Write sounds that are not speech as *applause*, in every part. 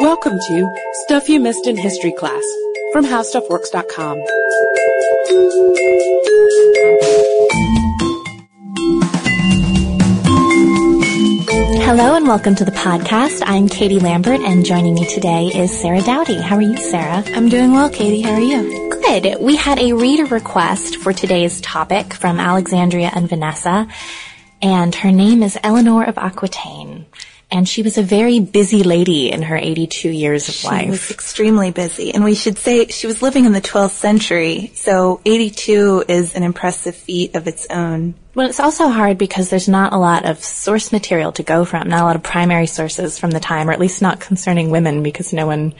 Welcome to Stuff You Missed in History Class from HowStuffWorks.com. Hello and welcome to the podcast. I'm Katie Lambert and joining me today is Sarah Dowdy. How are you, Sarah? I'm doing well, Katie. How are you? Good. We had a reader request for today's topic from Alexandria and Vanessa, and her name is Eleanor of Aquitaine. And she was a very busy lady in her 82 years of She life. She was extremely busy. And we should say she was living in the 12th century, so 82 is an impressive feat of its own. Well, it's also hard because there's not a lot of source material to go from, not a lot of primary sources from the time, or at least not concerning women because no one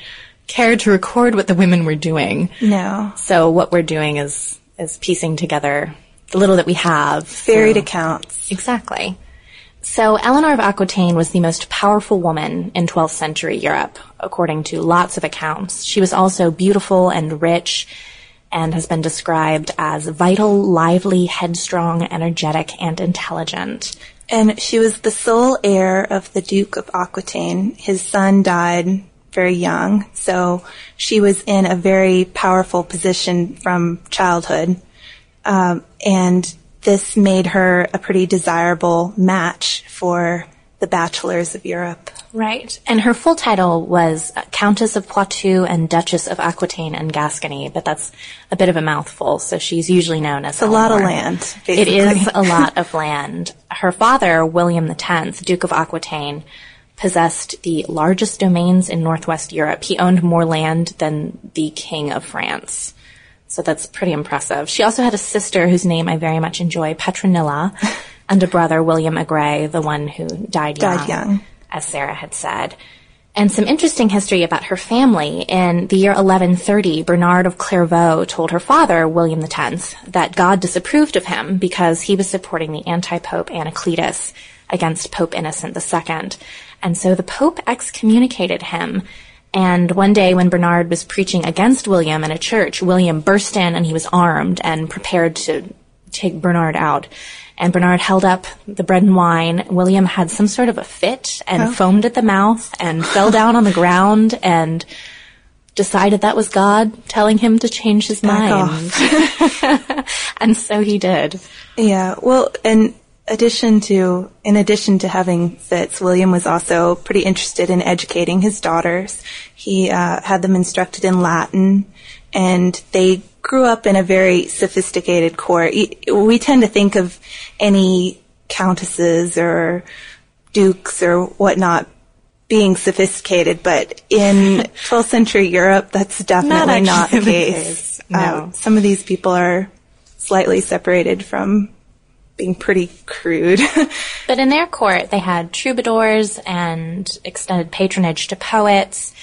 cared to record what the women were doing. No. So what we're doing is, is piecing together the little that we have. Varied So- accounts. Exactly. So Eleanor of Aquitaine was the most powerful woman in 12th century Europe, according to lots of accounts. She was also beautiful and rich and has been described as vital, lively, headstrong, energetic, and intelligent. And she was the sole heir of the Duke of Aquitaine. His son died very young, so she was in a very powerful position from childhood. Um, and this made her a pretty desirable match for the bachelors of Europe. Right. And her full title was Countess of Poitou and Duchess of Aquitaine and Gascony, but that's a bit of a mouthful, so she's usually known as It's a lot of land, It basically. is a lot *laughs* of land. Her father, William X, Duke of Aquitaine, possessed the largest domains in northwest Europe. He owned more land than the King of France. So that's pretty impressive. She also had a sister whose name I very much enjoy, Petronilla, *laughs* and a brother, William Aigret, the one who died young, Died young. as Sarah had said. And some interesting history about her family. In the year 1130, Bernard of Clairvaux told her father, William X, that God disapproved of him because he was supporting the anti-pope Anacletus against Pope Innocent II. And so the Pope excommunicated him. And one day when Bernard was preaching against William in a church, William burst in and he was armed and prepared to take Bernard out. And Bernard held up the bread and wine. William had some sort of a fit and oh. foamed at the mouth and *laughs* fell down on the ground and decided that was God telling him to change his Back mind. *laughs* and so he did. Yeah, well, in addition to in addition to having fits, William was also pretty interested in educating his daughters. He uh, had them instructed in Latin, and they grew up in a very sophisticated court. We tend to think of any countesses or dukes or whatnot being sophisticated, but in *laughs* 12th century Europe, that's definitely not, actually the the case. case, no. some of these people are slightly separated from being pretty crude. *laughs* But in their court, they had troubadours and extended patronage to poets.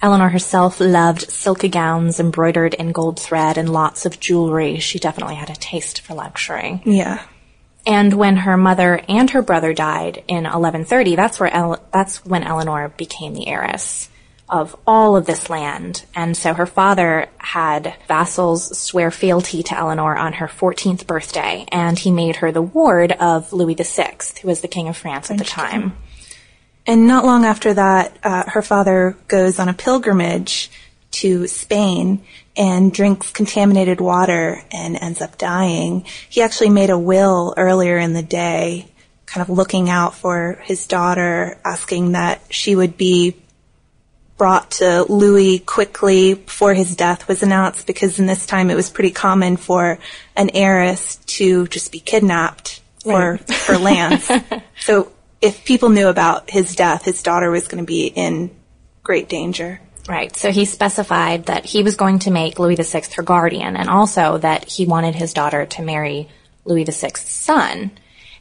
Eleanor herself loved silky gowns embroidered in gold thread and lots of jewelry. She definitely had a taste for luxury. yeah. And when her mother and her brother died in 1130, that's where El- that's when Eleanor became the heiress of all of this land. And so her father had vassals swear fealty to Eleanor on her 14th birthday, and he made her the ward of Louis VI, who was the king of France at the time. And not long after that, uh, her father goes on a pilgrimage to Spain and drinks contaminated water and ends up dying. He actually made a will earlier in the day, kind of looking out for his daughter, asking that she would be brought to Louis quickly before his death was announced because in this time it was pretty common for an heiress to just be kidnapped for, for lands. *laughs* so if people knew about his death, his daughter was going to be in great danger. Right. So he specified that he was going to make Louis VI her guardian and also that he wanted his daughter to marry Louis VI's son.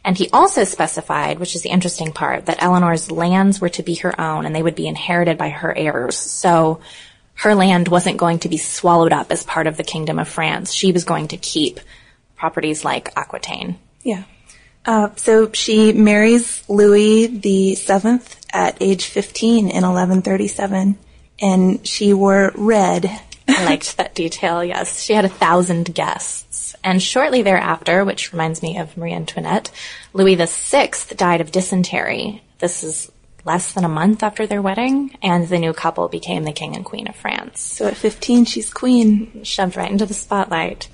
And he also specified, which is the interesting part, that Eleanor's lands were to be her own and they would be inherited by her heirs. So her land wasn't going to be swallowed up as part of the Kingdom of France. She was going to keep properties like Aquitaine. Yeah. Uh, so she marries Louis the Seventh at age 15 in 1137, and she wore red. *laughs* I liked that detail, yes. She had a thousand guests. And shortly thereafter, which reminds me of Marie Antoinette, Louis VI died of dysentery. This is less than a month after their wedding, and the new couple became the king and queen of France. So at 15, she's queen. Shoved right into the spotlight.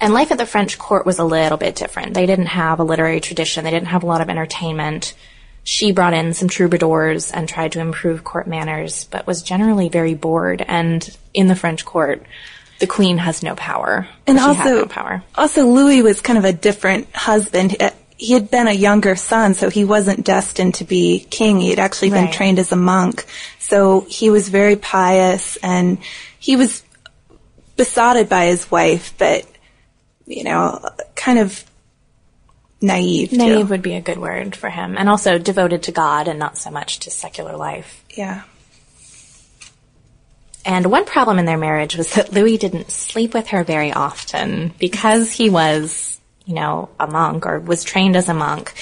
And life at the French court was a little bit different. They didn't have a literary tradition. They didn't have a lot of entertainment. She brought in some troubadours and tried to improve court manners, but was generally very bored. And in the French court, the queen has no power. And also, no power. also Louis was kind of a different husband. Uh, He had been a younger son, so he wasn't destined to be king. He had actually been Right. trained as a monk. So he was very pious and he was besotted by his wife, but, you know, kind of naive. too. Naive would be a good word for him. And also devoted to God and not so much to secular life. Yeah. And one problem in their marriage was that Louis didn't sleep with her very often because he was, you know, a monk or was trained as a monk.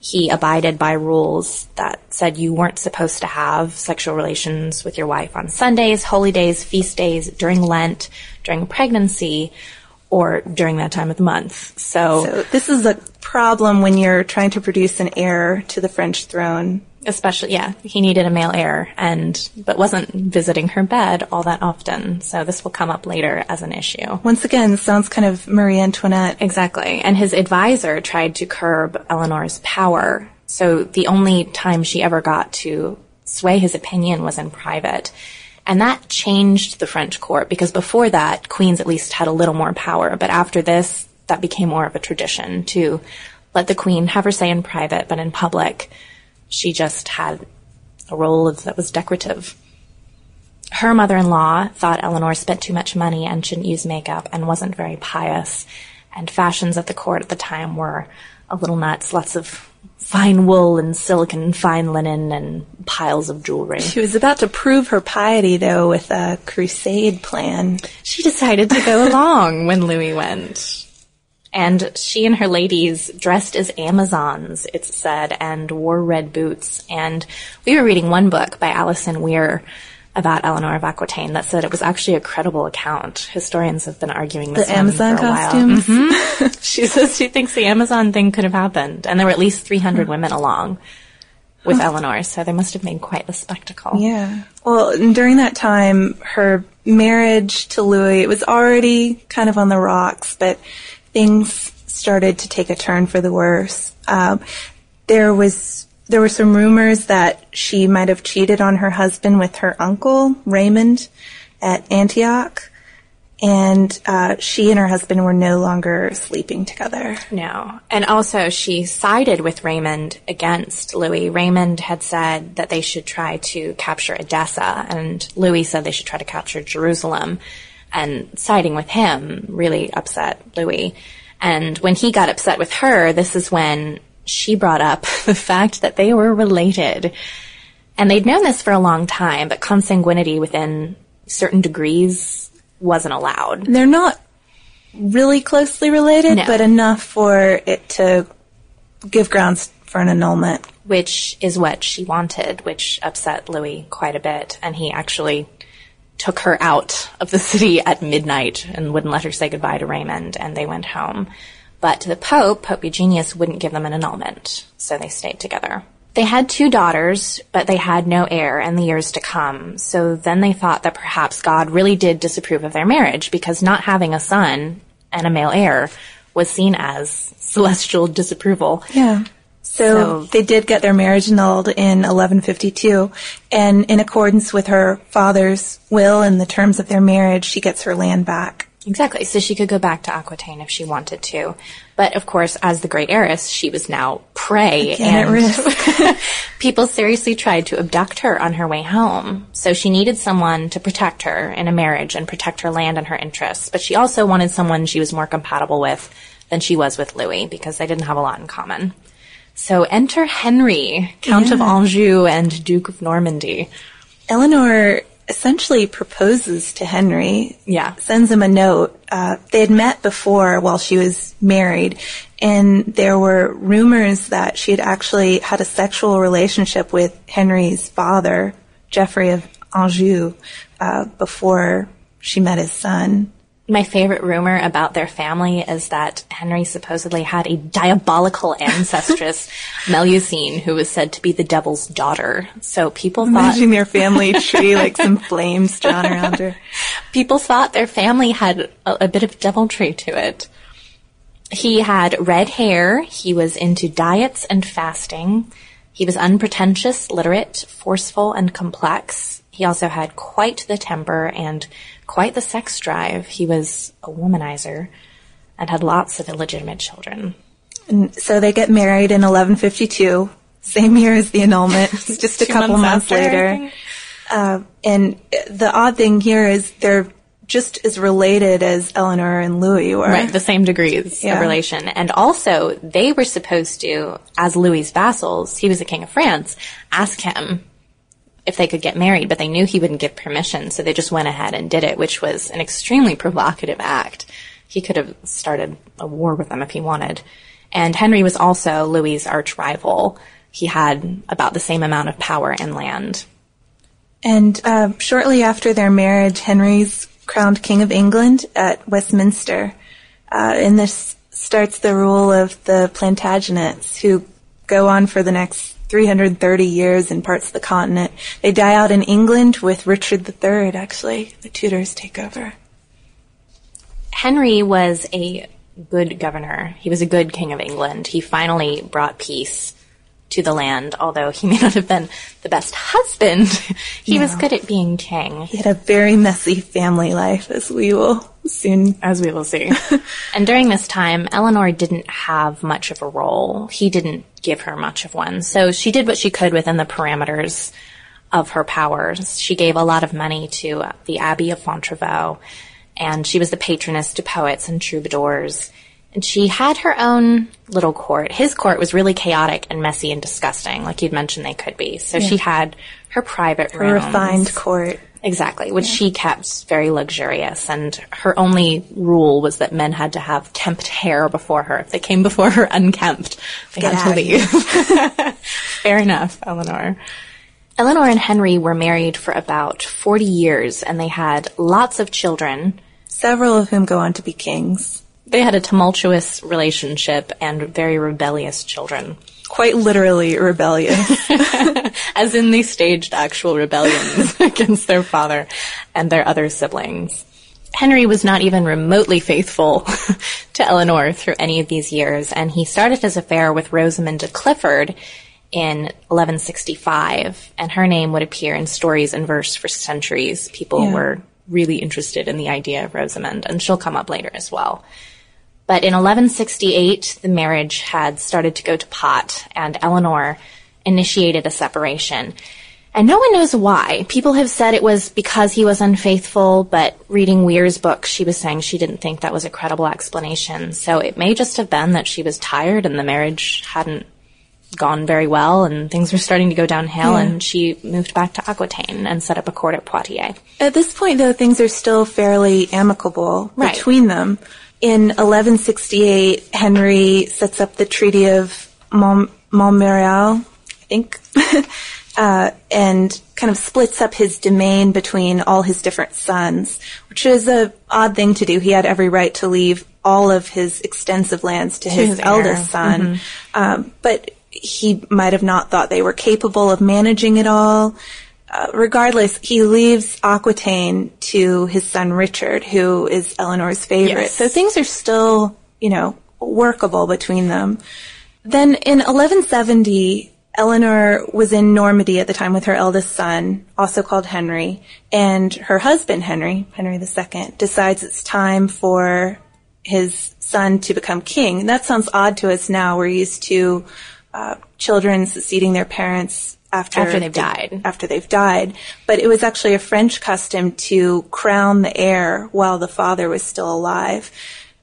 He abided by rules that said you weren't supposed to have sexual relations with your wife on Sundays, holy days, feast days, during Lent, during pregnancy, or during that time of the month. So, So this is a problem when you're trying to produce an heir to the French throne. especially, yeah, he needed a male heir and, but wasn't visiting her bed all that often. So this will come up later as an issue. Once again, sounds kind of Marie Antoinette. Exactly. And his advisor tried to curb Eleanor's power. So the only time she ever got to sway his opinion was in private. And that changed the French court because before that, queens at least had a little more power. But after this, that became more of a tradition to let the queen have her say in private, but in public, she just had a role that was decorative. Her mother-in-law thought Eleanor spent too much money and shouldn't use makeup and wasn't very pious. And fashions at the court at the time were a little nuts. Lots of fine wool and silk and fine linen and piles of jewelry. She was about to prove her piety, though, with a crusade plan. She decided to go *laughs* along when Louis went. And she and her ladies dressed as Amazons, it's said, and wore red boots. And we were reading one book by Alison Weir about Eleanor of Aquitaine that said it was actually a credible account. Historians have been arguing this The Amazon for a while. costumes. Mhm. *laughs* she says she thinks the Amazon thing could have happened. And there were at least 300 women along with Eleanor, so they must have made quite the spectacle. Yeah. Well, during that time, her marriage to Louis, it was already kind of on the rocks, but things started to take a turn for the worse. Um, there was there were some rumors that she might have cheated on her husband with her uncle Raymond at Antioch, and uh, she and her husband were no longer sleeping together. No. And also, she sided with Raymond against Louis. Raymond had said that they should try to capture Edessa, and Louis said they should try to capture Jerusalem. And siding with him really upset Louis. And when he got upset with her, this is when she brought up *laughs* the fact that they were related. And they'd known this for a long time, but consanguinity within certain degrees wasn't allowed. They're not really closely related, No. but enough for it to give grounds for an annulment. which is what she wanted, which upset Louis quite a bit. And he actually took her out of the *laughs* city at midnight and wouldn't let her say goodbye to Raymond, and they went home. But to the Pope, Pope Eugenius, wouldn't give them an annulment, so they stayed together. They had two daughters, but they had no heir in the years to come. So then they thought that perhaps God really did disapprove of their marriage because not having a son and a male heir was seen as celestial disapproval. Yeah. So, So- they did get their marriage annulled in 1152, and in accordance with her father's will and the terms of their marriage, she gets her land back. Exactly. So she could go back to Aquitaine if she wanted to. But of course, as the great heiress, she was now prey Again and *laughs* people seriously tried to abduct her on her way home. So she needed someone to protect her in a marriage and protect her land and her interests. But she also wanted someone she was more compatible with than she was with Louis because they didn't have a lot in common. So enter Henry, Count of Anjou and Duke of Normandy. Eleanor essentially proposes to Henry. Yeah. Sends him a note. Uh, they had met before while she was married, and there were rumors that she had actually had a sexual relationship with Henry's father, Geoffrey of Anjou, uh, before she met his son. My favorite rumor about their family is that Henry supposedly had a diabolical ancestress, *laughs* Melusine, who was said to be the devil's daughter. So people thought Imagining their family *laughs* tree like some flames drawn around her. people thought their family had a, a bit of deviltry to it. He had red hair. He was into diets and fasting. He was unpretentious, literate, forceful, and complex. He also had quite the temper and quite the sex drive. He was a womanizer and had lots of illegitimate children. And so they get married in 1152, same year as the annulment, *laughs* just a couple months, months later. Uh, and the odd thing here is they're just as related as Eleanor and Louis were. Right, the same degrees Yeah. of relation. And also, they were supposed to, as Louis's vassals, he was the king of France, ask him if they could get married, but they knew he wouldn't give permission, so they just went ahead and did it, which was an extremely provocative act. He could have started a war with them if he wanted. And Henry was also Louis's arch rival. He had about the same amount of power and land. And uh, shortly after their marriage, Henry's crowned King of England at Westminster. Uh, and this starts the rule of the Plantagenets, who go on for the next 330 years in parts of the continent. They die out in England with Richard III, actually. The Tudors take over. Henry was a good governor. He was a good king of England. He finally brought peace to the land, although he *laughs* may not have been the best husband. *laughs* he was good at being king, He had a very messy family life, as we will soon. as we will see. *laughs* and during this time, Eleanor didn't have much of a role. He didn't give her much of one. So she did what she could within the parameters of her powers. She gave a lot of money to uh, the Abbey of Fontevraud, and she was the patroness to poets and troubadours. And she had her own little court. His court was really chaotic and messy and disgusting, like you'd mentioned they could be. So she had her private A rooms. refined court. Exactly, which she kept very luxurious, and her only rule was that men had to have kempt hair before her. If they came before her unkempt, they Get had to leave. *laughs* Fair enough, Eleanor. Eleanor and Henry were married for about 40 years, and they had lots of children. Several of whom go on to be kings. They had a tumultuous relationship and very rebellious children. Quite literally rebellious. *laughs* as in they staged actual rebellions *laughs* against their father and their other siblings. Henry was not even remotely faithful *laughs* to Eleanor through any of these years, and he started his affair with Rosamund de Clifford in 1165, and her name would appear in stories and verse for centuries. People Yeah. were really interested in the idea of Rosamund, and she'll come up later as well. But in 1168, the marriage had started to go to pot, and Eleanor initiated a separation. And no one knows why. People have said it was because he was unfaithful, but reading Weir's book, she was saying she didn't think that was a credible explanation. So it may just have been that she was tired and the marriage hadn't gone very well and things were starting to go downhill Yeah. and she moved back to Aquitaine and set up a court at Poitiers. At this point, though, things are still fairly amicable Right. between them. In 1168, Henry sets up the Treaty of Mont- Montmirail, I think, *laughs* uh, and kind of splits up his domain between all his different sons, which is a odd thing to do. He had every right to leave all of his extensive lands to his, his eldest son, um, but he might have not thought they were capable of managing it all. Uh, regardless, he leaves Aquitaine to his son Richard, who is Eleanor's favorite. Yes. So things are still, you know, workable between them. Then in 1170, Eleanor was in Normandy at the time with her eldest son, also called Henry, and her husband Henry, Henry II, decides it's time for his son to become king. And that sounds odd to us now. We're used to uh, children succeeding their parents after After they've they- died. After they've died, but it was actually a French custom to crown the heir while the father was still alive.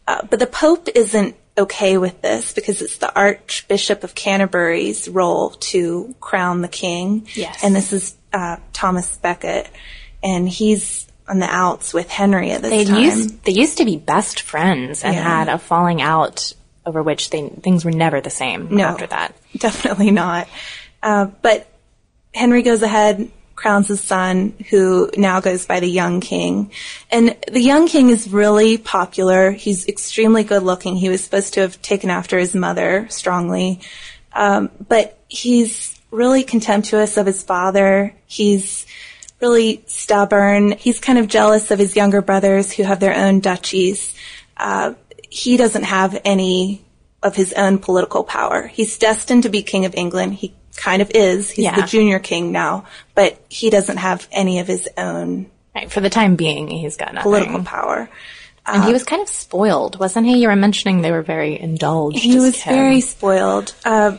Uh, but the Pope isn't okay with this because it's the Archbishop of Canterbury's role to crown the king. Yes. And this is uh, Thomas Becket, and he's on the outs with Henry at this They time. used they used to be best friends and Yeah. had a falling out over which they, things were never the same No. after that. *laughs* Definitely not. Uh, but Henry goes ahead crowns his son who now goes by the young king. And the young king is really popular. He's extremely good looking. He was supposed to have taken after his mother strongly. Um, but he's really contemptuous of his father. He's really stubborn. He's kind of jealous of his younger brothers who have their own duchies. Uh, he doesn't have any of his own political power. He's destined to be king of England. He kind of is. He's Yeah. the junior king now, but he doesn't have any of his own Right. For the time being, he's got nothing. political power. And he was kind of spoiled, wasn't he? You were mentioning they were very indulged. He was kids. very spoiled. Uh,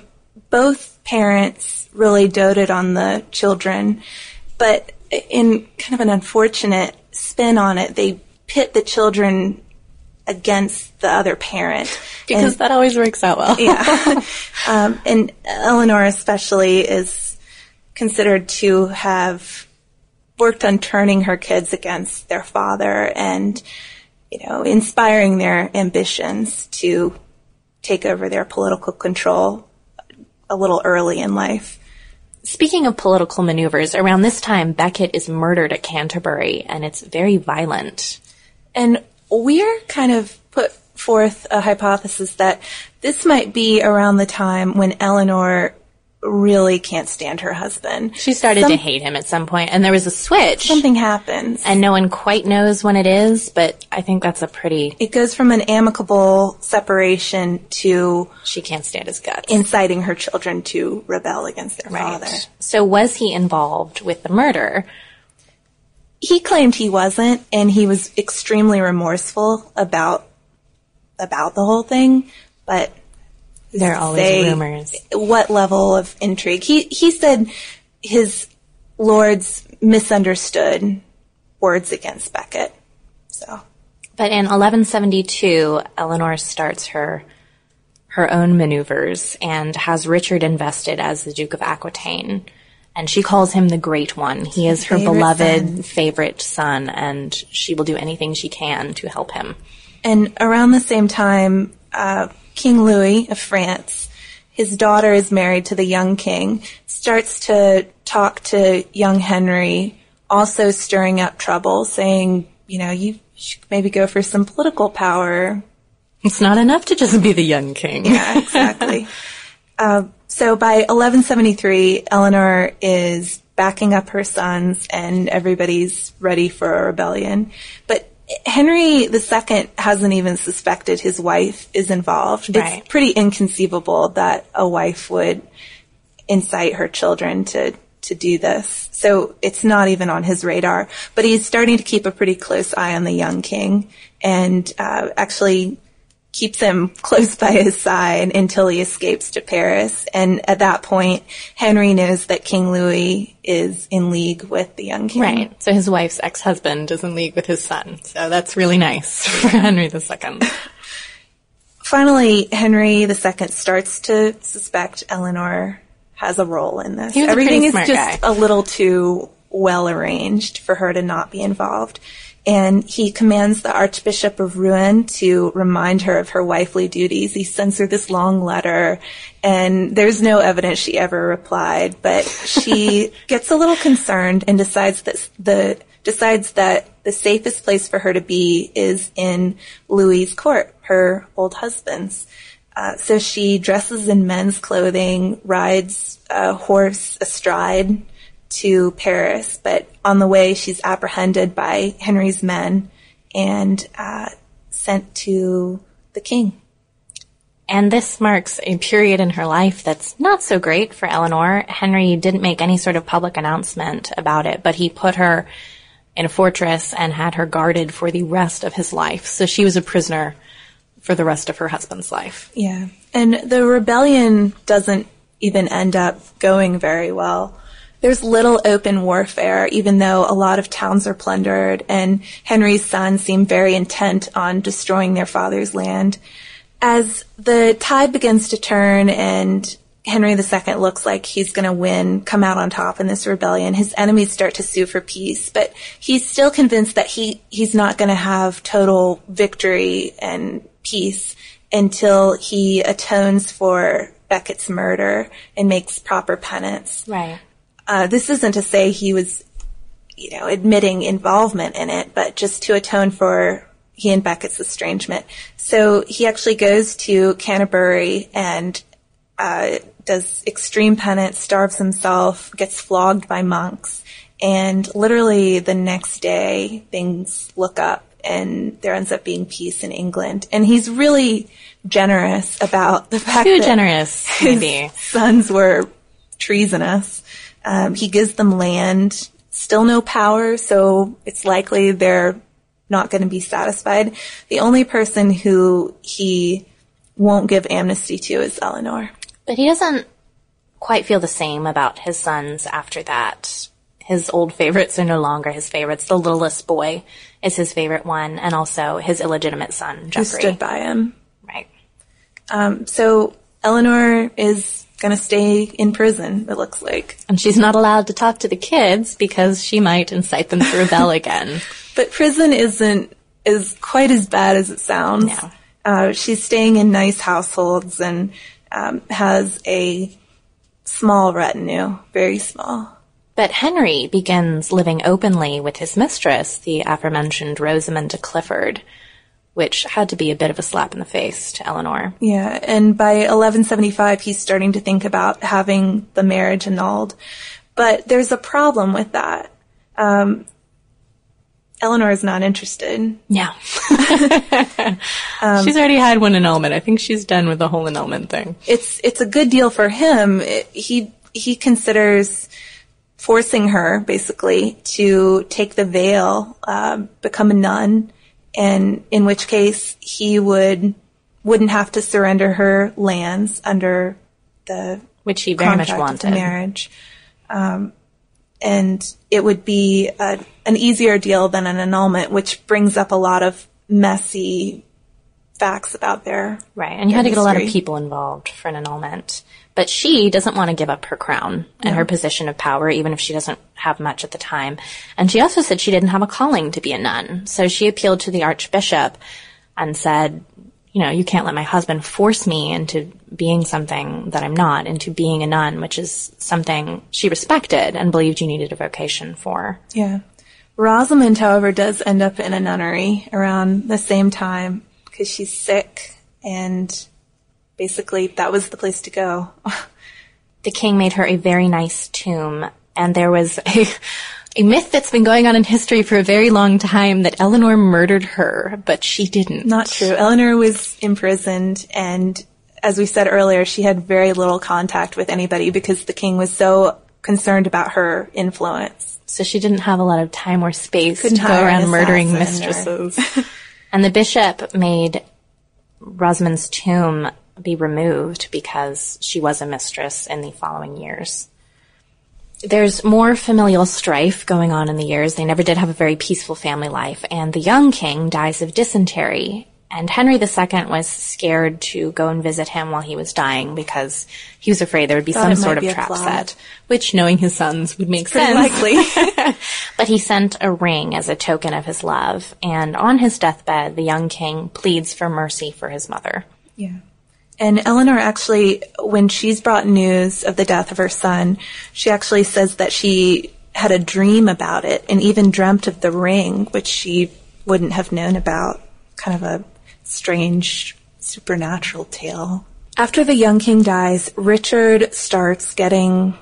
both parents really doted on the children, but in kind of an unfortunate spin on it, they pit the children against the other parent. because And- that always works out well. yeah. *laughs* um, and Eleanor especially is considered to have worked on turning her kids against their father and, you know, inspiring their ambitions to take over their political control a little early in life. Speaking of political maneuvers, around this time, Becket is murdered at Canterbury, and it's very violent. And we're kind of put forth a hypothesis that this might be around the time when Eleanor really can't stand her husband. She started Some- to hate him at some point, and there was a switch, Something happens. and no one quite knows when it is, but I think that's a pretty. it goes from an amicable separation to She can't stand his guts. inciting her children to rebel against their father. So was he involved with the murder? He claimed he wasn't, and he was extremely remorseful about about the whole thing. But There are always say rumors. what level of intrigue? He he said his lords misunderstood words against Becket. So But in 1172, Eleanor starts her her own maneuvers and has Richard invested as the Duke of Aquitaine. And she calls him the Great One. He is her Favorite beloved son. favorite son, and she will do anything she can to help him. And around the same time, uh, King Louis of France, his daughter is married to the young king, starts to talk to young Henry, also stirring up trouble, saying, you know, you should maybe go for some political power. It's not enough to just be the young king. Yeah, exactly. *laughs* uh, so by 1173, Eleanor is backing up her sons and everybody's ready for a rebellion. But Henry II hasn't even suspected his wife is involved. Right. It's pretty inconceivable that a wife would incite her children to to do this. So it's not even on his radar. But he's starting to keep a pretty close eye on the young king and uh, actually keeps him *laughs* close by his side until he escapes to Paris. And at that point, Henry knows that King Louis is in league with the young king. Right. So his wife's ex-husband is in league with his son. So that's really nice *laughs* for Henry II. *laughs* Finally, Henry II starts to suspect Eleanor has a role in this. He was a Everything is just guy. a little too well arranged for her to not be involved. And he commands the Archbishop of Rouen to remind her of her wifely duties. He sends her this long letter, and there's no evidence she ever replied, but she *laughs* gets a little concerned and decides that the decides that the safest place for her to be is in Louis's court, her old husband's. Uh, so she dresses in men's clothing, rides a horse astride to Paris, but on the way she's apprehended by Henry's men and uh, sent to the king. And this marks a period in her life that's not so great for Eleanor. Henry didn't make any sort of public announcement about it, but he put her in a fortress and had her guarded for the rest of his life. So she was a prisoner for the rest of her husband's life. Yeah. And the rebellion doesn't even end up going very well. There's little open warfare, even though a lot of towns are plundered, and Henry's sons seem very intent on destroying their father's land. As the tide begins to turn and Henry II looks like he's going to win, come out on top in this rebellion. His enemies start to sue for peace, but he's still convinced that he, he's not going to have total victory and peace until he atones for Becket's murder and makes proper penance. Right. Uh, this isn't to say he was, you know, admitting involvement in it, but just to atone for he and Becket's estrangement. So he actually goes to Canterbury and uh, does extreme penance, starves himself, gets flogged by monks, and literally the next day things look up and there ends up being peace in England. And he's really generous about the fact Too that generous, his maybe. sons were treasonous. Um, he gives them land, still no power, so it's likely they're not going to be satisfied. The only person who he won't give amnesty to is Eleanor. But he doesn't quite feel the same about his sons after that. His old favorites are no longer his favorites. The littlest boy is his favorite one, and also his illegitimate son, Who Geoffrey. stood by him. Right. Um, so Eleanor is going to stay in prison. It looks like, And she's not allowed to talk to the kids because she might incite them to rebel *laughs* again. but prison isn't is quite as bad as it sounds. No. Uh, she's staying in nice households and um, has a small retinue, very small. But Henry begins living openly with his mistress, the aforementioned Rosamond de Clifford, which had to be a bit of a slap in the face to Eleanor. Yeah, and by 1175, he's starting to think about having the marriage annulled. But there's a problem with that. Um, Eleanor is not interested. Yeah. *laughs* she's already had one annulment. I think she's done with the whole annulment thing. It's it's a good deal for him. It- he he considers forcing her basically to take the veil, um, become a nun, and in which case he would wouldn't have to surrender her lands under the Which he very much contract of the wanted. marriage. Um, and it would be a, an easier deal than an annulment, which brings up a lot of messy facts about their Right. And you had to get a lot of people involved for an annulment. But she doesn't want to give up her crown and her position of power, even if she doesn't have much at the time. And she also said she didn't have a calling to be a nun. So she appealed to the archbishop and said, you know, you can't let my husband force me into being something that I'm not, into being a nun, which is something she respected and believed you needed a vocation for. Yeah. Rosamond, however, does end up in a nunnery around the same time because she's sick and basically that was the place to go. *laughs* the king made her a very nice tomb, and there was a, a myth that's been going on in history for a very long time that Eleanor murdered her, but she didn't. Not true. Eleanor was imprisoned and as we said earlier, she had very little contact with anybody because the king was so concerned about her influence. So she didn't have a lot of time or space Couldn't to go around murdering mistresses. *laughs* and the bishop made Rosamond's tomb be removed because she was a mistress in the following years. There's more familial strife going on in the years. They never did have a very peaceful family life, and the young king dies of dysentery. And Henry II was scared to go and visit him while he was dying because he was afraid there would be Thought some sort of trap plot. set, which, knowing his sons, would make sense. likely. *laughs* But he sent a ring as a token of his love, and on his deathbed, the young king pleads for mercy for his mother. Yeah. And Eleanor actually, when she's brought news of the death of her son, she actually says that she had a dream about it and even dreamt of the ring, which she wouldn't have known about. Kind of a strange supernatural tale. After the young king dies, Richard starts getting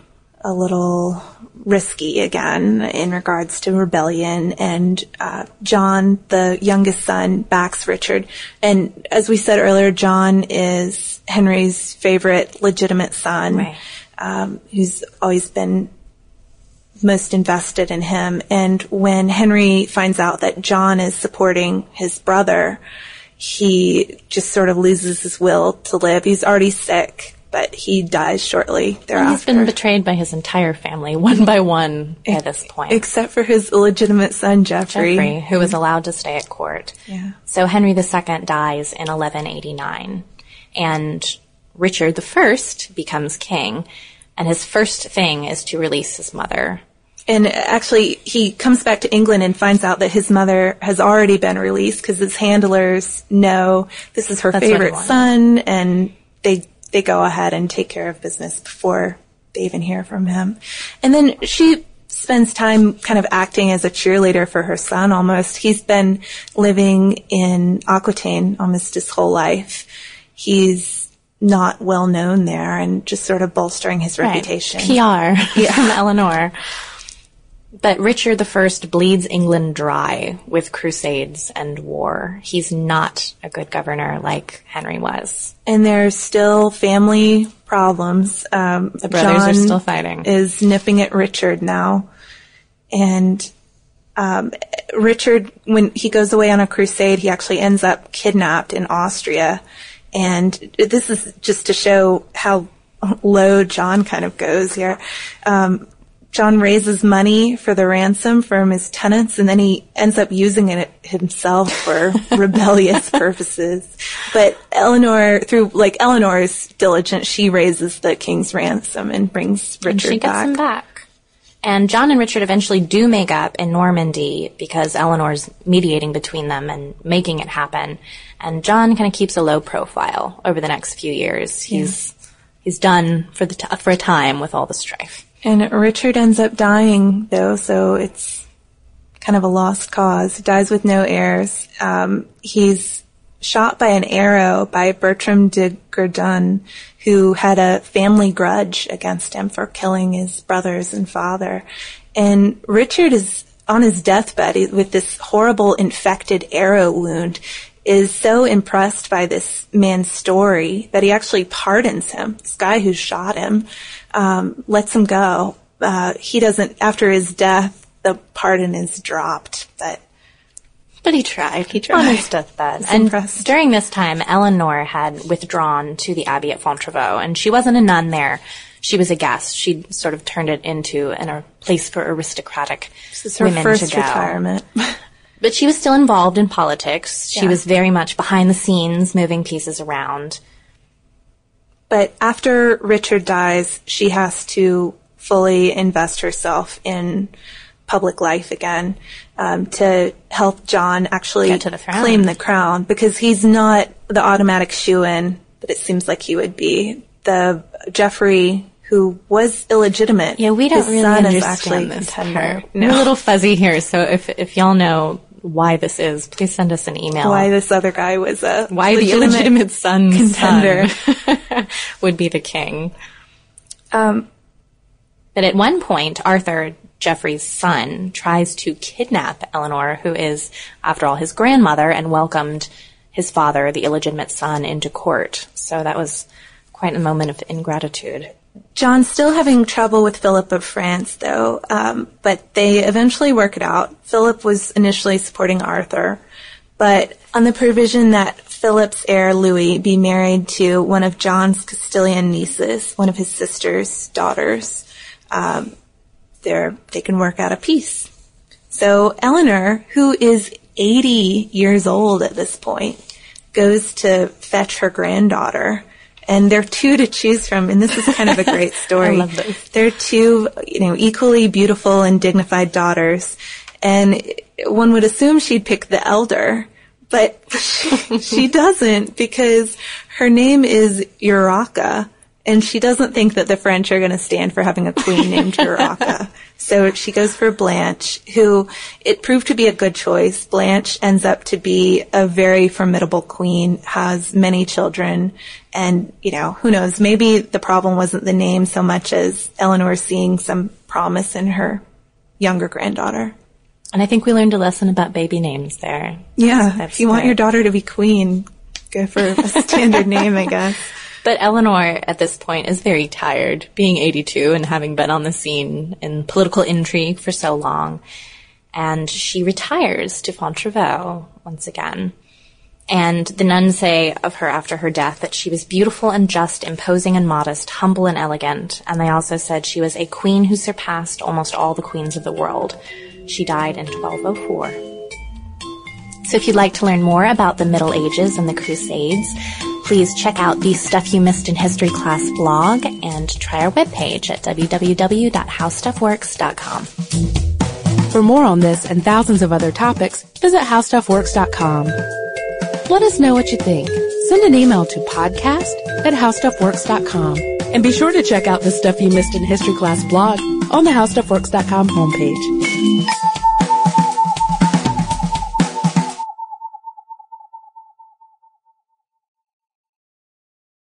a little risky again in regards to rebellion and uh, John, the youngest son, backs Richard. And as we said earlier, John is Henry's favorite legitimate son, Right. um, who's always been most invested in him. And when Henry finds out that John is supporting his brother, he just sort of loses his will to live. He's already sick, but he dies shortly And he's thereafter. been betrayed by his entire family, *laughs* one by one, by this point. Except for his illegitimate son, Geoffrey. Geoffrey, who was allowed to stay at court. Yeah. So Henry II dies in 1189, and Richard I becomes king, and his first thing is to release his mother. And actually, he comes back to England and finds out that his mother has already been released because his handlers know this is her That's favorite son, and they they go ahead and take care of business before they even hear from him. And then she spends time kind of acting as a cheerleader for her son almost. He's been living in Aquitaine almost his whole life. He's not well known there and just sort of bolstering his Right. reputation. PR *laughs* from Eleanor. But Richard I bleeds England dry with crusades and war. He's not a good governor like Henry was. and there's still family problems. Um, The brothers are still fighting. Is nipping at Richard now, and um, Richard, when he goes away on a crusade, he actually ends up kidnapped in Austria, and this is just to show how low John kind of goes here. Um, John raises money for the ransom from his tenants and then he ends up using it himself for *laughs* rebellious purposes. But Eleanor, through like Eleanor's diligence, she raises the king's ransom and brings And Richard she gets back. him back. And John and Richard eventually do make up in Normandy because Eleanor's mediating between them and making it happen. And John kind of keeps a low profile over the next few years. He's he's done for the t- for a time with all the strife. And Richard ends up dying though, so it's kind of a lost cause. He dies with no heirs. Um, he's shot by an arrow by Bertram de Gourdon, who had a family grudge against him for killing his brothers and father. And Richard is on his deathbed with this horrible infected arrow wound is so impressed by this man's story that he actually pardons him. This guy who shot him um, lets him go. Uh, he doesn't. After his death, the pardon is dropped. But But he tried. He tried. deathbed. And impressed. during this time, Eleanor had withdrawn to the abbey at Fontevraud, and she wasn't a nun there. She was a guest. She'd sort of turned it into an, a place for aristocratic this is her women first to go. retirement. *laughs* But she was still involved in politics. She Yeah. was very much behind the scenes, moving pieces around. But after Richard dies, she has to fully invest herself in public life again um, to help John actually the claim the crown because he's not the automatic shoe-in that it seems like he would be. The Geoffrey who was illegitimate. Yeah, we don't his really son is understand this part. We're a little fuzzy here, so if if y'all know why this is, please send us an email. Why this other guy was a why the illegitimate son contender. *laughs* would be the king. Um, But at one point, Arthur, Geoffrey's son, tries to kidnap Eleanor, who is, after all, his grandmother, and welcomed his father, the illegitimate son, into court. So that was quite a moment of ingratitude. John's still having trouble with Philip of France, though, um, but they eventually work it out. Philip was initially supporting Arthur, but on the provision that Philip's heir Louis be married to one of John's Castilian nieces, one of his sister's daughters, um, they can work out a peace. So Eleanor, who is 80 years old at this point, goes to fetch her granddaughter. And there are two to choose from, and this is kind of a great story. *laughs* I love this. They're two, you know, equally beautiful and dignified daughters, and one would assume she'd pick the elder, but *laughs* she, she doesn't because her name is Urraca, and she doesn't think that the French are going to stand for having a queen named *laughs* Urraca. So she goes for Blanche, who it proved to be a good choice. Blanche ends up to be a very formidable queen, has many children, and, you know, who knows, maybe the problem wasn't the name so much as Eleanor seeing some promise in her younger granddaughter. And I think we learned a lesson about baby names there. Yeah, That's if you want your daughter to be queen, go for a standard name, I guess. But Eleanor, at this point, is very tired, being 82 and having been on the scene in political intrigue for so long. And she retires to Fontevraud once again. And the nuns say of her after her death that she was beautiful and just, imposing and modest, humble and elegant. And they also said she was a queen who surpassed almost all the queens of the world. She died in 1204. So if you'd like to learn more about the Middle Ages and the Crusades, please check out the Stuff You Missed in History class blog and try our webpage at www.howstuffworks.com. For more on this and thousands of other topics, visit howstuffworks.com. Let us know what you think. Send an email to podcast at howstuffworks.com And be sure to check out the stuff you missed in history class blog on the HowStuffWorks.com homepage.